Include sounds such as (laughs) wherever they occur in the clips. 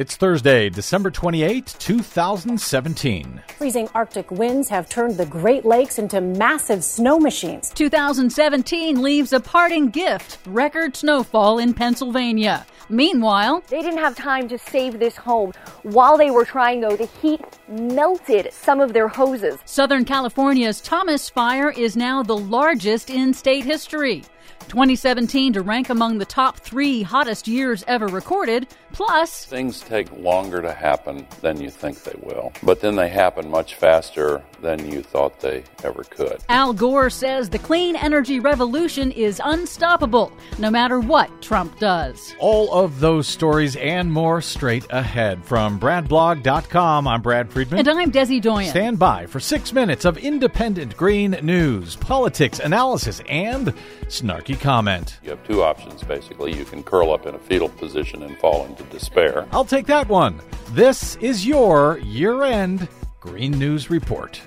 It's Thursday, December 28, 2017. Freezing Arctic winds have turned the Great Lakes into massive snow machines. 2017 leaves a parting gift record snowfall in Pennsylvania. Meanwhile, they didn't have time to save this home. While they were trying, though, the heat melted some of their hoses. Southern California's Thomas Fire is now the largest in state history. 2017 to rank among the top three hottest years ever recorded. Plus, things take longer to happen than you think they will, but then they happen much faster than you thought they ever could. Al Gore says the clean energy revolution is unstoppable, no matter what Trump does. All of those stories and more straight ahead from BradBlog.com. I'm Brad Friedman. And I'm Desi Doyen. Stand by for six minutes of independent green news, politics, analysis, and snarky comment. You have two options, basically. You can curl up in a fetal position and fall into despair. I'll take that one. This is your year end Green News Report.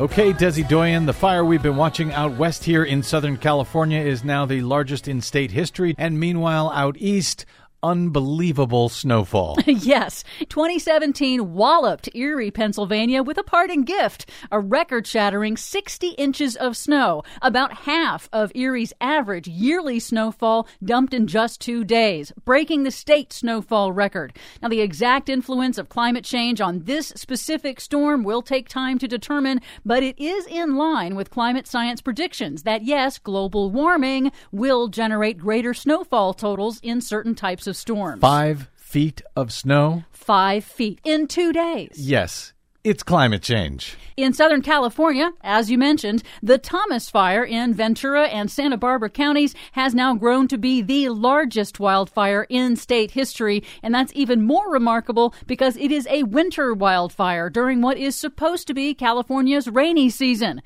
Okay, Desi Doyen, the fire we've been watching out west here in Southern California is now the largest in state history. And meanwhile, out east, unbelievable snowfall. (laughs) yes, 2017 walloped Erie, Pennsylvania with a parting gift a record shattering 60 inches of snow, about half of Erie's average yearly snowfall dumped in just two days, breaking the state snowfall record. Now, the exact influence of climate change on this specific storm will take time to determine, but it is in line with climate science predictions that yes, global warming will generate greater snowfall totals in certain types of of storms. Five feet of snow? Five feet in two days. Yes. It's climate change. In Southern California, as you mentioned, the Thomas Fire in Ventura and Santa Barbara counties has now grown to be the largest wildfire in state history. And that's even more remarkable because it is a winter wildfire during what is supposed to be California's rainy season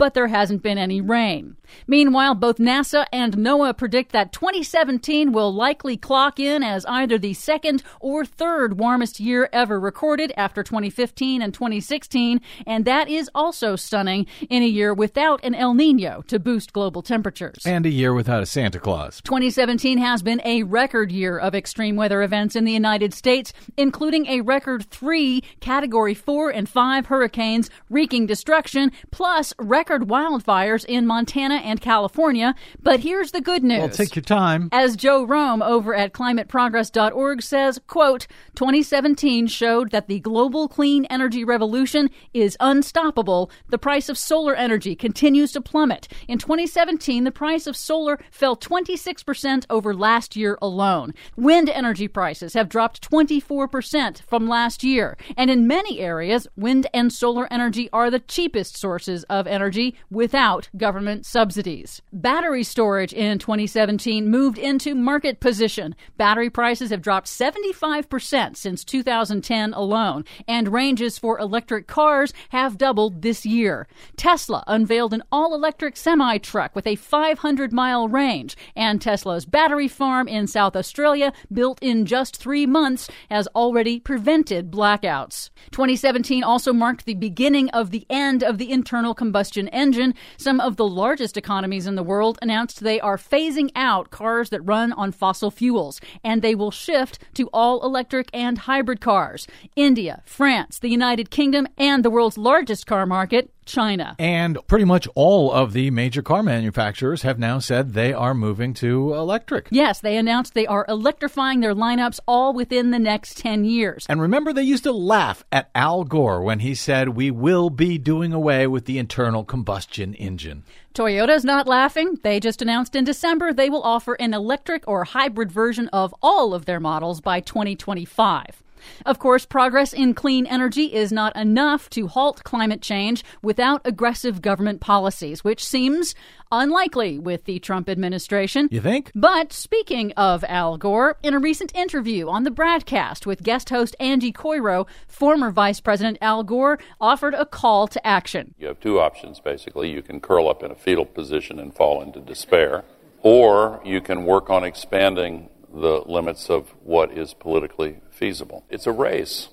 but there hasn't been any rain. Meanwhile, both NASA and NOAA predict that 2017 will likely clock in as either the second or third warmest year ever recorded after 2015 and 2016, and that is also stunning in a year without an El Nino to boost global temperatures. And a year without a Santa Claus. 2017 has been a record year of extreme weather events in the United States, including a record three Category 4 and 5 hurricanes wreaking destruction, plus record record wildfires in Montana and California. But here's the good news. Well, take your time. As Joe Romm over at climateprogress.org says, quote, 2017 showed that the global clean energy revolution is unstoppable. The price of solar energy continues to plummet. In 2017, the price of solar fell 26% over last year alone. Wind energy prices have dropped 24% from last year. And in many areas, wind and solar energy are the cheapest sources of energy energy without government subsidies. Battery storage in 2017 moved into market position. Battery prices have dropped 75% since 2010 alone, and ranges for electric cars have doubled this year. Tesla unveiled an all electric semi truck with a 500 mile range, and Tesla's battery farm in South Australia, built in just three months, has already prevented blackouts. 2017 also marked the beginning of the end of the internal combustion engine, some of the largest economies in the world announced they are phasing out cars that run on fossil fuels, and they will shift to all electric and hybrid cars. India, France, the United Kingdom, and the world's largest car market, China. And pretty much all of the major car manufacturers have now said they are moving to electric. Yes, they announced they are electrifying their lineups all within the next 10 years. And remember, they used to laugh at Al Gore when he said, We will be doing away with the internal combustion engine. Toyota's not laughing. They just announced in December they will offer an electric or hybrid version of all of their models by 2025. Of course, progress in clean energy is not enough to halt climate change without aggressive government policies, which seems unlikely with the Trump administration. You think? But speaking of Al Gore, in a recent interview on the broadcast with guest host Angie Coiro, former Vice President Al Gore offered a call to action. You have two options, basically. You can curl up in a fetal position and fall into despair, or you can work on expanding the limits of what is politically feasible. It's a race.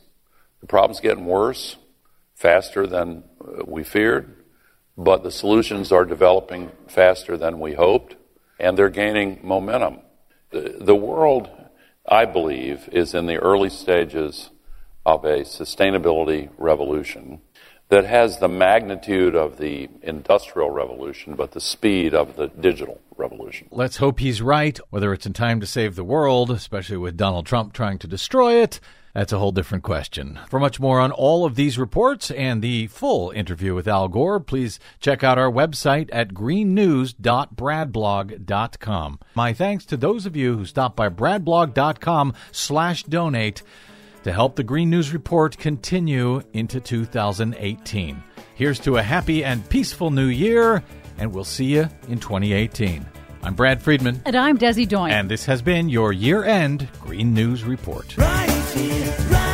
The problem's getting worse faster than uh, we feared. but the solutions are developing faster than we hoped, and they're gaining momentum. The, the world, I believe, is in the early stages of a sustainability revolution that has the magnitude of the industrial revolution, but the speed of the digital revolution. Let's hope he's right, whether it's in time to save the world, especially with Donald Trump trying to destroy it. That's a whole different question. For much more on all of these reports and the full interview with Al Gore, please check out our website at greennews.bradblog.com. My thanks to those of you who stopped by bradblog.com slash donate to help the Green News Report continue into 2018. Here's to a happy and peaceful new year, and we'll see you in 2018. I'm Brad Friedman. And I'm Desi Doyen. And this has been your year end Green News Report. Right here, right